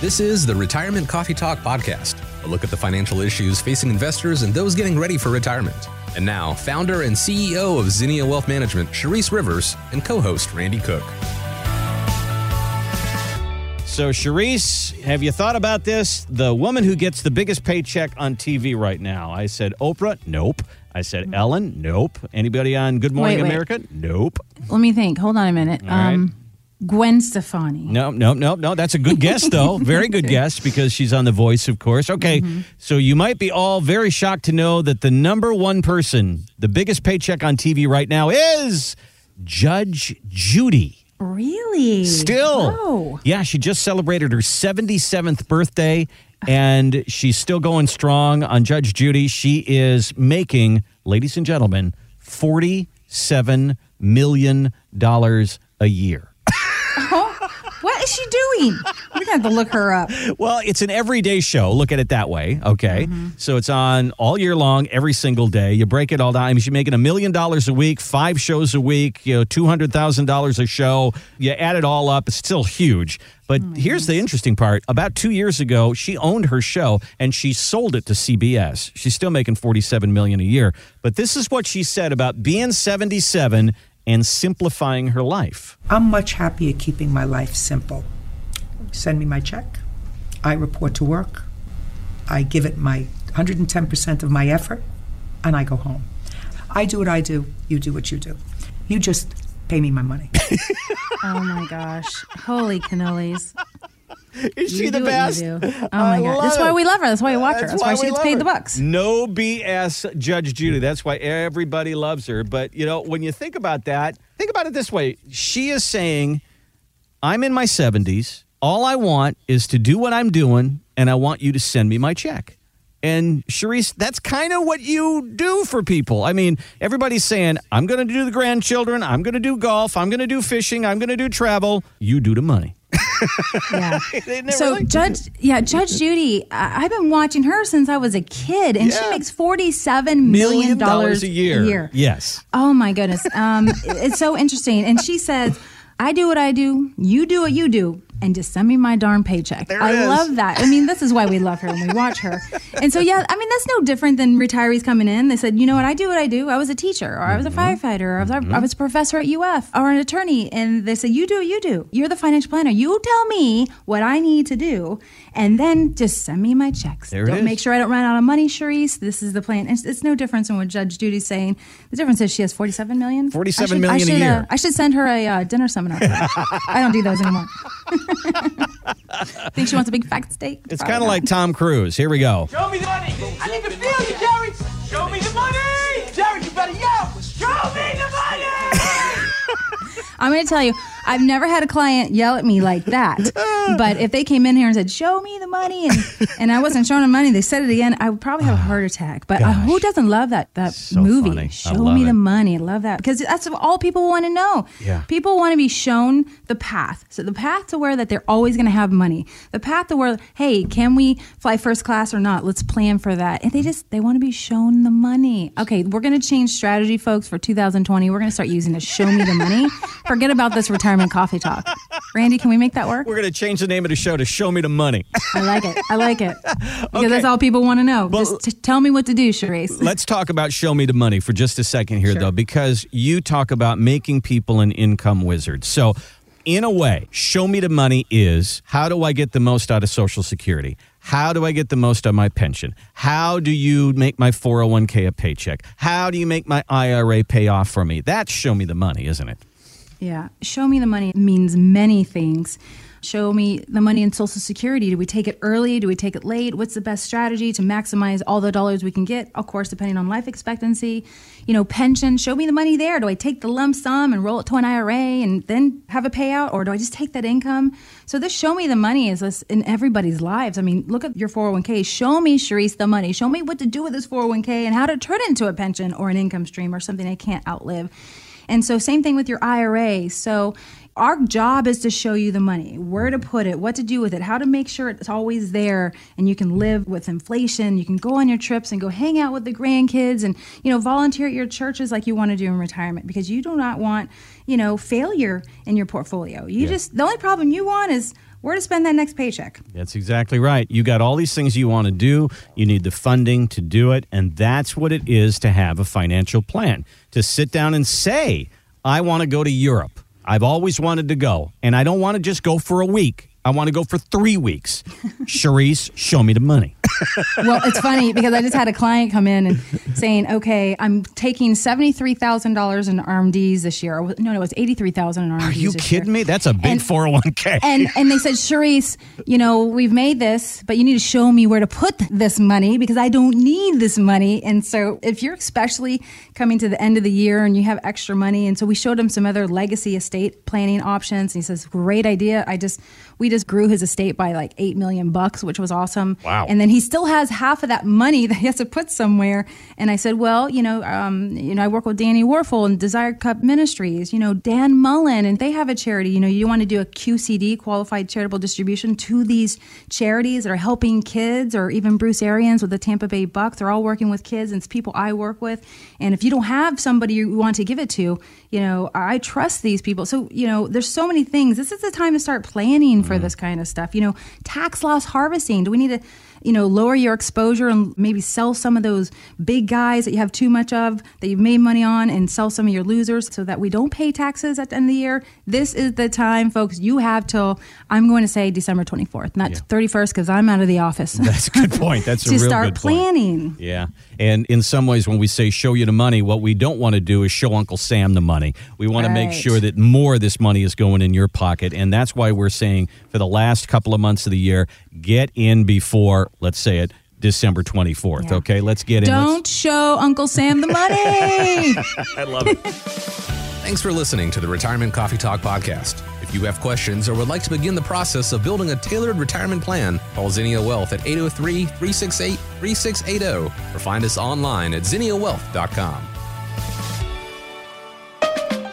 This is the Retirement Coffee Talk Podcast, a look at the financial issues facing investors and those getting ready for retirement. And now, founder and CEO of Zinnia Wealth Management, Sharice Rivers, and co host Randy Cook. So, Sharice, have you thought about this? The woman who gets the biggest paycheck on TV right now. I said Oprah. Nope. I said mm-hmm. Ellen. Nope. Anybody on Good Morning Wait, wait. America? Nope. Let me think. Hold on a minute. All right. Um, Gwen Stefani. No, no, no, no. That's a good guess, though. Very good guess because she's on The Voice, of course. Okay, mm-hmm. so you might be all very shocked to know that the number one person, the biggest paycheck on TV right now, is Judge Judy. Really? Still. Oh. Yeah, she just celebrated her 77th birthday and she's still going strong on Judge Judy. She is making, ladies and gentlemen, $47 million a year. What is she doing? We're gonna have to look her up. Well, it's an everyday show. Look at it that way. Okay. Mm-hmm. So it's on all year long, every single day. You break it all down. I mean, she's making a million dollars a week, five shows a week, you know, $200,000 a show. You add it all up, it's still huge. But mm-hmm. here's the interesting part. About two years ago, she owned her show and she sold it to CBS. She's still making 47 million a year. But this is what she said about being 77 and simplifying her life. I'm much happier keeping my life simple. Send me my check. I report to work. I give it my 110% of my effort, and I go home. I do what I do. You do what you do. You just pay me my money. Oh my gosh. Holy cannolis. Is You do what you. Oh my god. That's why we love her. That's why we watch her. That's, why, she gets paid her. the bucks. No BS, Judge Judy. That's why everybody loves her. But, you know, when you think about that, think about it this way. She is saying, I'm in my 70s. All I want is to do what I'm doing, and I want you to send me my check. And Sharice, that's kind of what you do for people. I mean, everybody's saying, I'm going to do the grandchildren, I'm going to do golf, I'm going to do fishing, I'm going to do travel. You do the money. Yeah. Isn't So really? Judge, yeah, Judge Judy, I- I've been watching her since I was a kid, and she makes forty-seven million dollars a year. Yes. Oh my goodness. Um, it's so interesting. And she says, I do what I do, you do what you do, and just send me my darn paycheck. There I is. love that. I mean, this is why we love her and we watch her. And so, yeah, I mean, that's no different than retirees coming in. They said, you know what, I do what I do. I was a teacher, or I was a Mm-hmm. firefighter, or I was, I was a professor at UF, or an attorney. And they said, you do what you do. You're the financial planner. You tell me what I need to do, and then just send me my checks. There don't make sure I don't run out of money, Sharice. This is the plan. It's, it's no difference in what Judge Judy's saying. The difference is she has 47 million. 47 I should, million I a should, year. Uh, I should send her a uh, dinner seminar. I don't do those anymore. Think she wants a big fat steak? It's kind of like Tom Cruise. Here we go. Show me the money. I need to feel you, Jerry. Show me the money. Jerry, you better yell. Show me the money. I'm going to tell you, I've never had a client yell at me like that. but if they came in here and said, "Show me the money," and, and I wasn't showing them money, they said it again, I would probably have a heart attack. But uh, who doesn't love that that So movie? funny. Show me it. the money. I love that because that's all people want to know. Yeah. People want to be shown the path. So the path to where that they're always going to have money. The path to where, hey, can we fly first class or not? Let's plan for that. And they just they want to be shown the money. Okay, we're going to change strategy, folks, for 2020. We're going to start using the show me the money. Forget about this retirement coffee talk. Randy, can we make that work? We're going to change the name of the show to Show Me the Money. I like it. I like it. Because Okay. that's all people want to know. Well- Just t- tell me what to do, Sharice. Let's talk about Show Me the Money for just a second here, though, because you talk about making people an income wizard. So, in a way, Show Me the Money is how do I get the most out of Social Security? How do I get the most out of my pension? How do you make my 401k a paycheck? How do you make my IRA pay off for me? That's Show Me the Money, isn't it? Yeah. Show me the money means many things. Show me the money in Social Security. Do we take it early? Do we take it late? What's the best strategy to maximize all the dollars we can get? Of course, depending on life expectancy. You know, pension. Show me the money there. Do I take the lump sum and roll it to an IRA and then have a payout, or do I just take that income? So this show me the money is this in everybody's lives. I mean, look at your 401k. Show me, Sharice, the money. Show me what to do with this 401k and how to turn it into a pension or an income stream or something I can't outlive. And so, same thing with your IRA. So, our job is to show you the money, where to put it, what to do with it, how to make sure it's always there and you can live with inflation. You can go on your trips and go hang out with the grandkids and, you know, volunteer at your churches like you want to do in retirement because you do not want, you know, failure in your portfolio. You just, the only problem you want is, where to spend that next paycheck. That's exactly right. You got all these things you want to do. You need the funding to do it. And that's what it is to have a financial plan to sit down and say, I want to go to Europe. I've always wanted to go. And I don't want to just go for a week. I want to go for three weeks. Sharice, show me the money. well, it's funny because I just had a client come in and saying, "Okay, I'm taking seventy three thousand dollars in RMDs this year." No, no, it was eighty three thousand in RMDs. Are you kidding year. me? That's a big four hundred one k. And and they said, Sharice, you know, we've made this, but you need to show me where to put this money because I don't need this money. And so, if you're especially coming to the end of the year and you have extra money, and so we showed him some other legacy estate planning options. And he says, "Great idea. I just we just grew his estate by like eight million bucks, which was awesome. Wow. And then he still has half of that money that he has to put somewhere. And I said, well, you know, um, you know, I work with Danny Wuerffel and Desire Cup Ministries, you know, Dan Mullen, and they have a charity. You know, you want to do a QCD, qualified charitable distribution, to these charities that are helping kids, or even Bruce Arians with the Tampa Bay Bucks. They're all working with kids, and it's people I work with. And if you don't have somebody you want to give it to, you know, I trust these people. So, you know, there's so many things. This is the time to start planning for mm. this kind of stuff. You know, tax loss harvesting. Do we need to, you know, lower your exposure and maybe sell some of those big guys that you have too much of that you've made money on and sell some of your losers so that we don't pay taxes at the end of the year? This is the time, folks. You have till, I'm going to say December 24th, not 31st because I'm out of the office. That's a good point. That's a real good point. To start planning. Yeah. And in some ways, when we say show you the money, what we don't want to do is show Uncle Sam the money. We want to make sure that more of this money is going in your pocket. And that's why we're saying for the last couple of months of the year, get in before, let's say it, December 24th. Yeah. Okay. Let's get in. Let's- Don't show Uncle Sam the money. I love it. Thanks for listening to the Retirement Coffee Talk podcast. If you have questions or would like to begin the process of building a tailored retirement plan, call Zinnia Wealth at 803 368 3680 or find us online at zinniawealth.com.